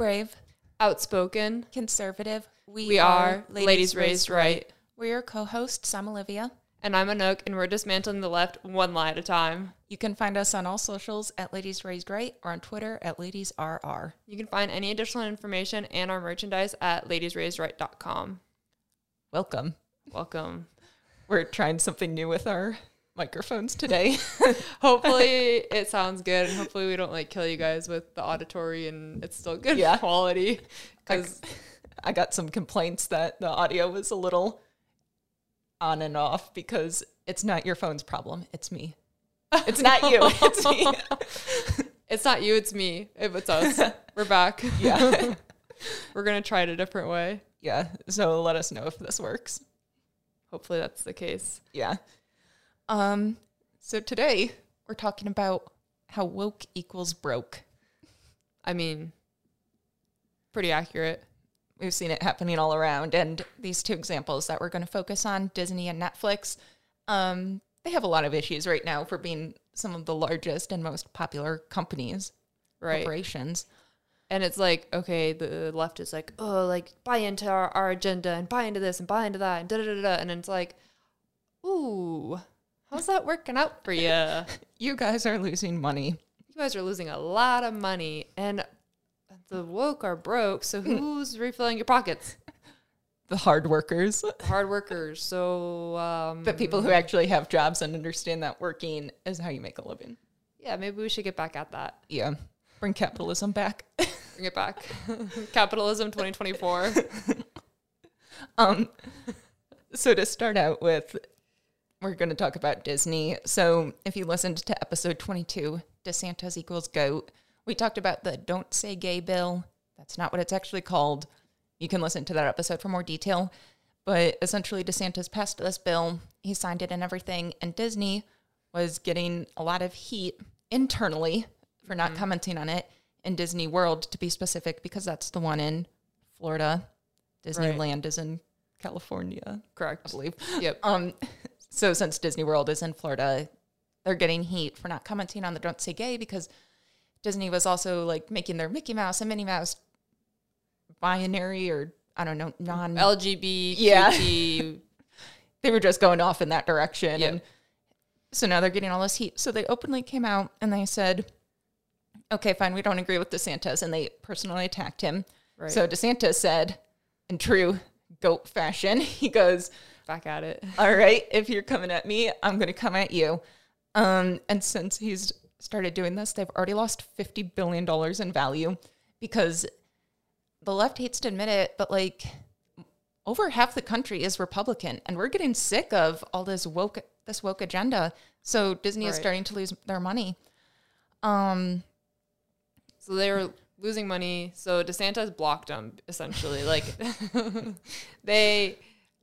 Brave, outspoken. conservative. We are ladies raised right. We're your co-hosts. I'm Olivia. And I'm Anouk, and we're dismantling the left one lie at a time. You can find us on all socials at Ladies Raised Right or on Twitter at LadiesRR. You can find any additional information and our merchandise at ladiesraisedright.com. Welcome. Welcome. We're trying something new with our microphones today. hopefully it sounds good, and hopefully we don't like kill you guys with the auditory, and it's still good Yeah. quality. Because I got some complaints that the audio was a little on and off because it's not your phone's problem. It's me. It's not you. It's me. it's not you, it's me. If it's us, we're back. Yeah. we're gonna try it a different way. Yeah. So let us know if this works. Hopefully that's the case. Yeah. Um so today we're talking about how woke equals broke. I mean, pretty accurate. We've seen it happening all around and these two examples that we're going to focus on, Disney and Netflix, um they have a lot of issues right now for being some of the largest and most popular companies, Right. corporations. And it's like, okay, the left is like, oh, like buy into our, our agenda and buy into this and buy into that and da da da da. And it's like, ooh, how's that working out for you? you guys are losing money. You guys are losing a lot of money and the woke are broke. So who's refilling your pockets? The hard workers. Hard workers. So, um, But people who actually have jobs and understand that working is how you make a living. yeah, maybe we should get back at that. Yeah. Bring capitalism back. Bring it back. Capitalism 2024. um so to start out with we're going to talk about Disney. So if you listened to episode 22, DeSantis equals goat, we talked about the don't say gay bill. That's not what it's actually called. You can listen to that episode for more detail. But essentially DeSantis passed this bill. He signed it and everything and Disney was getting a lot of heat internally for not commenting on it in Disney World to be specific because that's the one in Florida. Disneyland is in California, Correct. I believe. Yep. Um, so since Disney World is in Florida, they're getting heat for not commenting on the "Don't Say Gay" because Disney was also like making their Mickey Mouse and Minnie Mouse binary or I don't know non. LGBT. Yeah. they were just going off in that direction, Yep. and so now they're getting all this heat. So they openly came out and they said, "Okay, fine, we don't agree with DeSantis," and they personally attacked him. Right. So DeSantis said, in true goat fashion, he goes, back at it. all right, if you're coming at me, I'm going to come at you. Um, and since he's started doing this, they've already lost $50 billion in value because the left hates to admit it, but like over half the country is Republican and we're getting sick of all this woke, this woke agenda. So Disney is starting to lose their money. Um, So they were losing money. So DeSantis blocked them essentially. Like they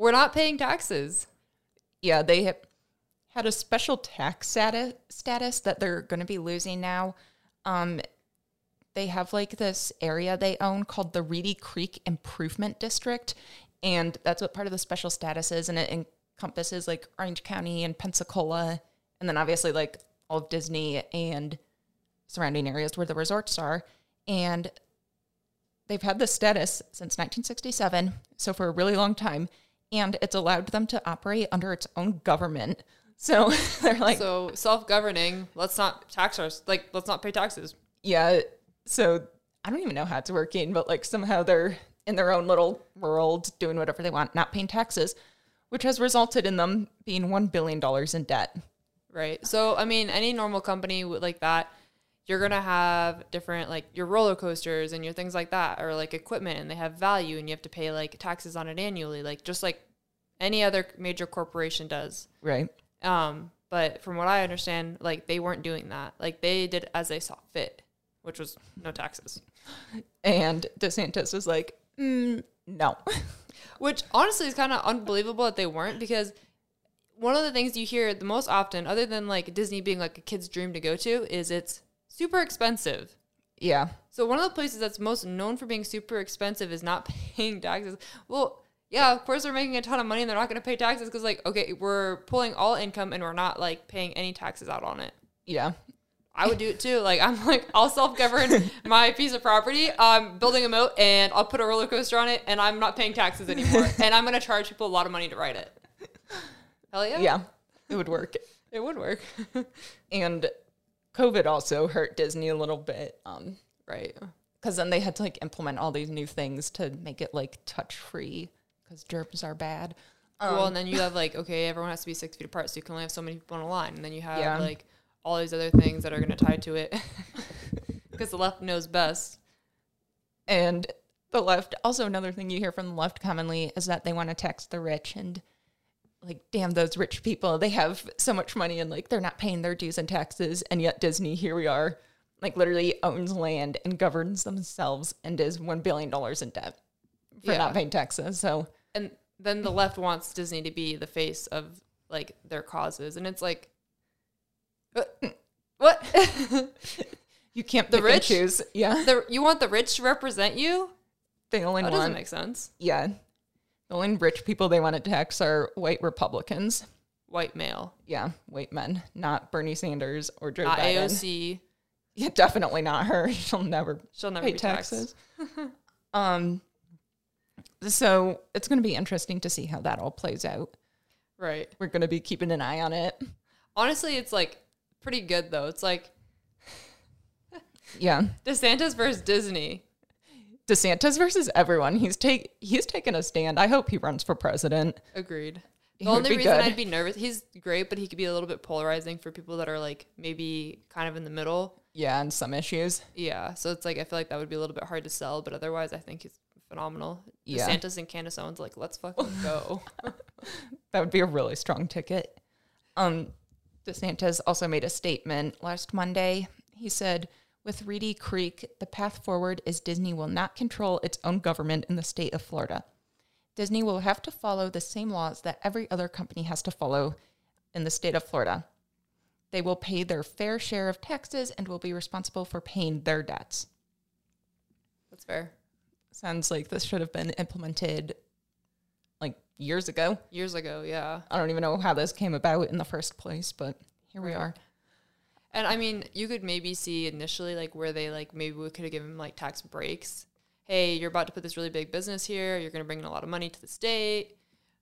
were not paying taxes. yeah, they have had a special tax status, status that they're going to be losing now. Um, they have like this area they own called the Reedy Creek Improvement District, and that's what part of the special status is, and it encompasses like Orange County and Pensacola, and then obviously like all of Disney and surrounding areas where the resorts are, and they've had this status since 1967, so for a really long time, and it's allowed them to operate under its own government. So they're like, So self-governing. Let's not tax us. Like let's not pay taxes. yeah. So I don't even know how it's working, but like somehow they're in their own little world doing whatever they want, not paying taxes, which has resulted in them being $1 billion in debt. Right. So I mean, any normal company like that, you're gonna have different like your roller coasters and your things like that, or like equipment, and they have value, and you have to pay like taxes on it annually, like just like any other major corporation does. Right. Um, but from what I understand, like they weren't doing that. Like they did as they saw fit, which was no taxes. And DeSantis was like, mm, no. Which honestly is kind of unbelievable that they weren't because one of the things you hear the most often, other than like Disney being like a kid's dream to go to, is it's super expensive. yeah. So one of the places that's most known for being super expensive is not paying taxes. Well, yeah, of course they're making a ton of money and they're not going to pay taxes because like okay, we're pulling all income and we're not like paying any taxes out on it. Yeah. I would do it too. Like I'm like I'll self govern my piece of property. I'm building a moat and I'll put a roller coaster on it and I'm not paying taxes anymore. and I'm gonna charge people a lot of money to ride it. Hell yeah. Yeah, it would work. It would work. And COVID also hurt Disney a little bit. Um, right. because then they had to like implement all these new things to make it like touch free because germs are bad. well, and um, then you have like, okay, everyone has to be six feet apart, so you can only have so many people on a line. And then you have Yeah. like all these other things that are going to tie to it because the left knows best. And the left, also another thing you hear from the left commonly is that they want to tax the rich and like, damn those rich people. They have so much money and like they're not paying their dues and taxes. And yet Disney, here we are, like literally owns land and governs themselves and is $1 billion in debt for Yeah. not paying taxes. So, And then the left wants Disney to be the face of like their causes. And it's like, what? what? you can't The rich? choose. Yeah. the, you want the rich to represent you? They only That doesn't make sense. yeah. The only rich people they want to tax are white Republicans. White male, Yeah, white men, not Bernie Sanders or Joe not Biden. AOC. Yeah, definitely not her. She'll never She'll never pay taxes. um, so it's going to be interesting to see how that all plays out. Right. We're going to be keeping an eye on it. Honestly, it's like pretty good though. It's like Yeah, DeSantis versus Disney. DeSantis versus everyone. He's take he's taken a stand. I hope he runs for president. Agreed. The would only reason good. I'd be nervous, he's great, but he could be a little bit polarizing for people that are like maybe kind of in the middle. Yeah, and some issues. Yeah. So it's like I feel like that would be a little bit hard to sell, but otherwise I think he's phenomenal. Yeah. DeSantis and Candace Owens like, let's fucking go. That would be a really strong ticket. Um, DeSantis also made a statement last Monday. He said, with Reedy Creek, the path forward is Disney will not control its own government in the state of Florida. Disney will have to follow the same laws that every other company has to follow in the state of Florida. They will pay their fair share of taxes and will be responsible for paying their debts. That's fair. Sounds like this should have been implemented like years ago. Years ago, yeah. I don't even know how this came about in the first place, but here we are. And I mean, you could maybe see initially like where they like maybe we could have given like tax breaks. Hey, you're about to put this really big business here. You're going to bring in a lot of money to the state.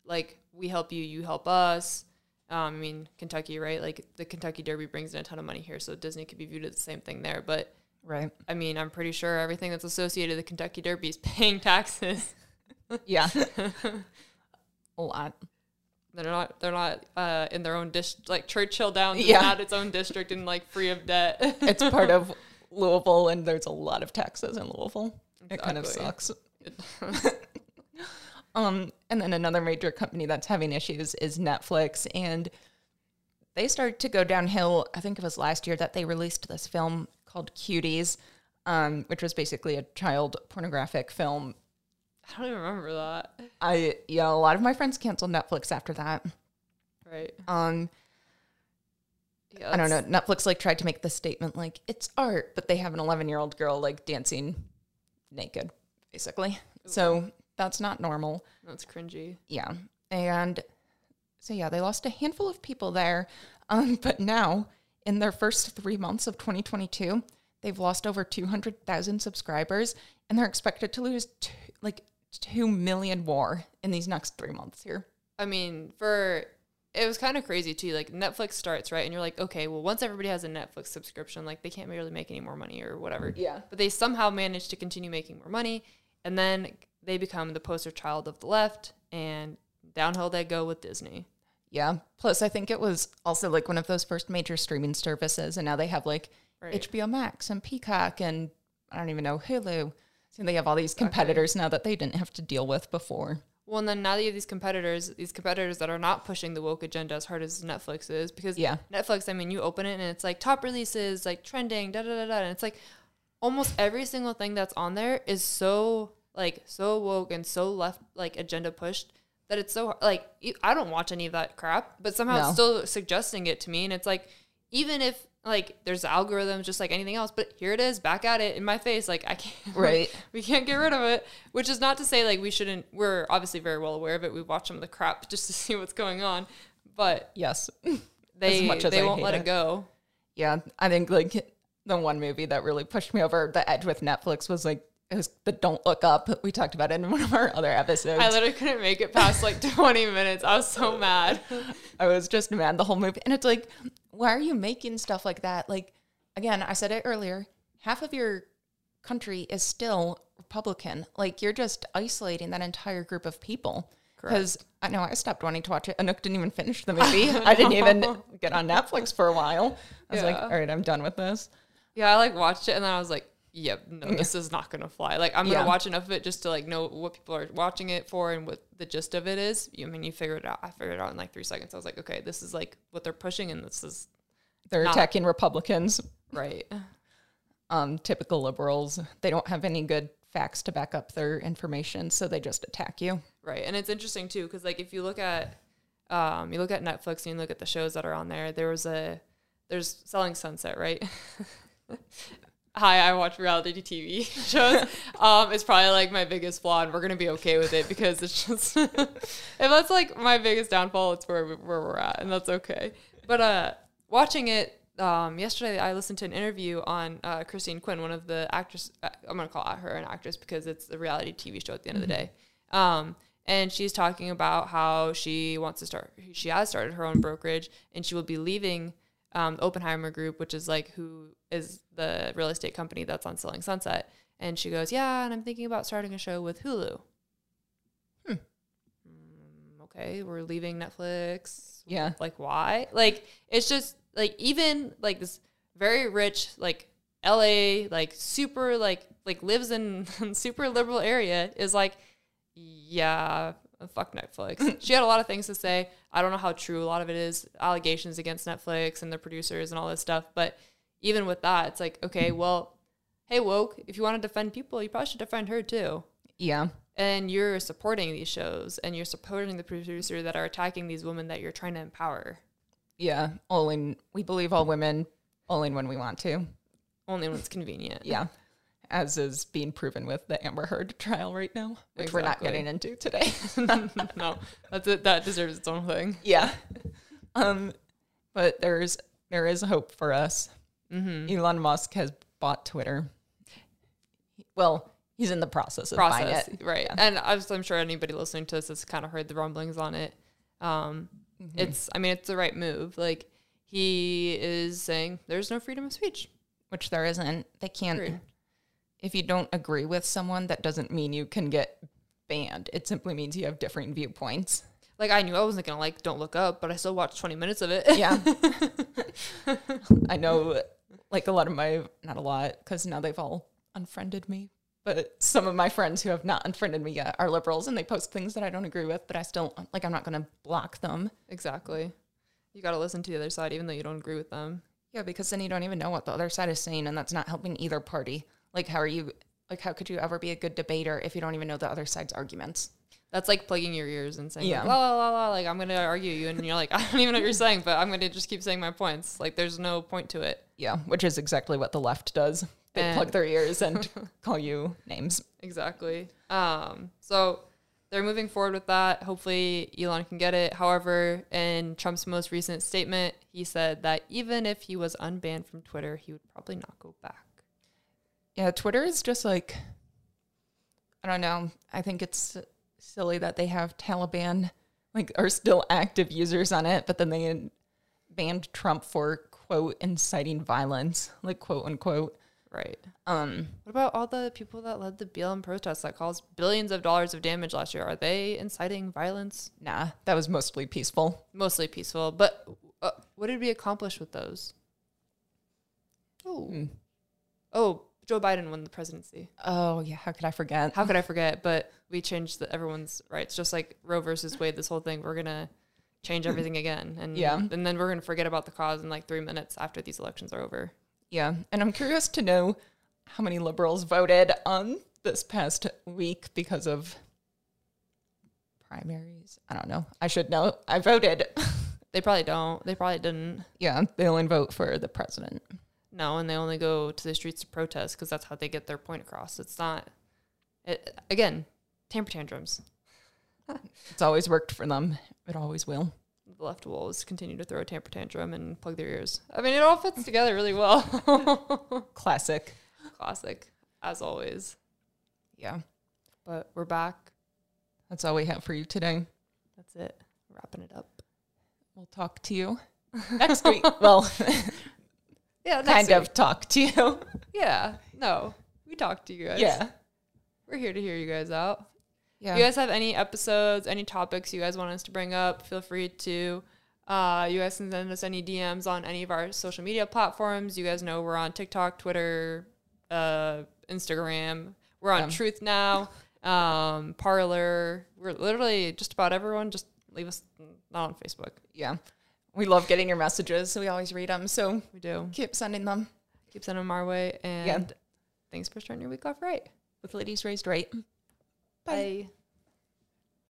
Like we help you, you help us. Um, I mean, Kentucky, right? Like the Kentucky Derby brings in a ton of money here, so Disney could be viewed as the same thing there. But Right. I mean, I'm pretty sure everything that's associated with the Kentucky Derby is paying taxes. Yeah. a lot. They're not. They're not uh, in their own district. Like Churchill Downs Yeah. is not its own district and like free of debt. It's part of Louisville, and there's a lot of taxes in Louisville. It kind of sucks. Um, and then another major company that's having issues is Netflix, and they started to go downhill. I think it was last year that they released this film called Cuties, um, which was basically a child pornographic film. I don't even remember that. I yeah, a lot of my friends canceled Netflix after that. Right. Um, Yeah, I don't know. Netflix like tried to make the statement like it's art, but they have an 11 year old girl like dancing naked, basically. So that's not normal. That's cringy. Yeah. And so yeah, they lost a handful of people there. Um, but now in their first three months of 2022, they've lost over 200,000 subscribers, and they're expected to lose two, like two million more in these next three months here. I mean, for it was kind of crazy too. Like Netflix starts right, and you're like, okay, well, once everybody has a Netflix subscription, like they can't really make any more money or whatever. Yeah. But they somehow manage to continue making more money, and then they become the poster child of the left, and downhill they go with Disney. Yeah. Plus, I think it was also like one of those first major streaming services, and now they have like Right. HBO Max and Peacock and I don't even know Hulu. So they have all these competitors now that they didn't have to deal with before. Well, and then now that you have these competitors, these competitors that are not pushing the woke agenda as hard as Netflix is, because Yeah. Netflix, I mean, you open it and it's like top releases, like trending, da da da da, and it's like almost every single thing that's on there is so like so woke and so left like agenda pushed that it's so like I don't watch any of that crap, but somehow No. it's still suggesting it to me, and it's like even if like there's algorithms just like anything else, but here it is back at it in my face, like I can't Right. we can't get rid of it. Which is not to say like we shouldn't. We're obviously very well aware of it. We watch some of the crap just to see what's going on, but Yes. they much as they I won't let it it. go. Yeah, I think like the one movie that really pushed me over the edge with Netflix was like it was the Don't Look Up. We talked about it in one of our other episodes. I literally couldn't make it past like 20 minutes. I was so mad. I was just mad the whole movie. And it's like, why are you making stuff like that? Like, again, I said it earlier, half of your country is still Republican. Like, you're just isolating that entire group of people. Because I know I stopped wanting to watch it. Anouk didn't even finish the movie. I didn't even get on Netflix for a while. I was like, all right, I'm done with this. Yeah, I like watched it and then I was like, yep, no, this is not gonna fly. Like I'm gonna Yeah. watch enough of it just to like know what people are watching it for and what the gist of it is. I mean, you figure it out. I figured it out in like three seconds. I was like, okay, this is like what they're pushing, and this is They're Not- attacking Republicans, right. um, typical liberals. They don't have any good facts to back up their information, so they just attack you. Right. And it's interesting too, because like if you look at um, you look at Netflix and you look at the shows that are on there, there was a there's Selling Sunset, right? Hi, I watch reality TV shows. um, it's probably like my biggest flaw, and we're gonna be okay with it because it's just if that's like my biggest downfall, it's where we, where we're at, and that's okay. But uh, watching it um, yesterday, I listened to an interview on uh, Christine Quinn, one of the actors. uh, I'm gonna call her an actress because it's a reality TV show at the end of the day. Um, and she's talking about how she wants to start. She has started her own brokerage, and she will be leaving um, Oppenheimer Group, which is like who is the real estate company that's on Selling Sunset. And she goes, "Yeah, and I'm thinking about starting a show with Hulu." Hmm. Mm, okay, we're leaving Netflix. Yeah. Like why? Like it's just like even like this very rich like LA like super like like lives in super liberal area is like yeah fuck Netflix. she had a lot of things to say. I don't know how true a lot of it is. Allegations against Netflix and the producers and all this stuff, but even with that, it's like okay, well, hey woke, if you want to defend people, you probably should defend her too Yeah. and you're supporting these shows and you're supporting the producer that are attacking these women that you're trying to empower Yeah. Only we believe all women only when we want to. only when it's convenient. Yeah. As is being proven with the Amber Heard trial right now, which we're not getting into today. no, that's it. That deserves its own thing. yeah. Um, but there's there is hope for us. Mm-hmm. Elon Musk has bought Twitter. Well, he's in the process of buying it. right? Yeah. And was, I'm sure anybody listening to this has kind of heard the rumblings on it. Um, Mm-hmm. It's, I mean, it's the right move. Like he is saying, there's no freedom of speech. Which there isn't. They can't. Agreed. If you don't agree with someone, that doesn't mean you can get banned. It simply means you have different viewpoints. Like I knew I wasn't gonna like Don't Look Up, but I still watched 20 minutes of it. Yeah. I know, like a lot of my, not a lot, because now they've all unfriended me. But some of my friends who have not unfriended me yet are liberals and they post things that I don't agree with, but I still, like, I'm not going to block them. exactly. You got to listen to the other side, even though you don't agree with them. Yeah, because then you don't even know what the other side is saying, and that's not helping either party. Like, how are you, like, how could you ever be a good debater if you don't even know the other side's arguments? That's like plugging your ears and saying, Yeah. like, la la la la, like I'm gonna argue you, and you're like, I don't even know what you're saying, but I'm gonna just keep saying my points. Like, there's no point to it. Yeah, which is exactly what the left does. They And- plug their ears and call you names. Exactly. Um, so they're moving forward with that. Hopefully, Elon can get it. However, in Trump's most recent statement, he said that even if he was unbanned from Twitter, he would probably not go back. Yeah, Twitter is just like I don't know. I think it's silly that they have Taliban like are still active users on it, but then they banned Trump for quote inciting violence, like quote unquote. Right. Um, What about all the people that led the BLM protests that caused billions of dollars of damage last year? Are they inciting violence? nah, that was mostly peaceful. Mostly peaceful, but uh, what did we accomplish with those? Oh, Hmm. oh, Joe Biden won the presidency. Oh yeah, how could I forget? How could I forget? But we changed the, everyone's rights, just like Roe versus Wade. This whole thing, we're gonna change everything again, and Yeah. and then we're gonna forget about the cause in like three minutes after these elections are over. Yeah, and I'm curious to know how many liberals voted on this past week because of primaries. I don't know. I should know. I voted. They probably don't. They probably didn't. yeah, they only vote for the president. No, and they only go to the streets to protest because that's how they get their point across. It's not. It, again, tamper tantrums. It's always worked for them. It always will. the left wolves continue to throw a tamper tantrum and plug their ears. I mean, it all fits together really well. Classic. Classic, as always. Yeah. But we're back. That's all we have for you today. That's it. Wrapping it up. We'll talk to you next week. well, Yeah, kind of talk to you. Yeah. No, we talked to you guys. Yeah. We're here to hear you guys out. Yeah. If you guys have any episodes, any topics you guys want us to bring up, feel free to. Uh, you guys can send us any DMs on any of our social media platforms. You guys know we're on TikTok, Twitter, uh, Instagram. We're on Yeah. Truth now, um, Parler. We're literally just about everyone. Just leave us not on Facebook. yeah. We love getting your messages. So we always read them. So We do. keep sending them Keep sending them our way. And thanks for starting your week off right. with ladies raised right. Bye.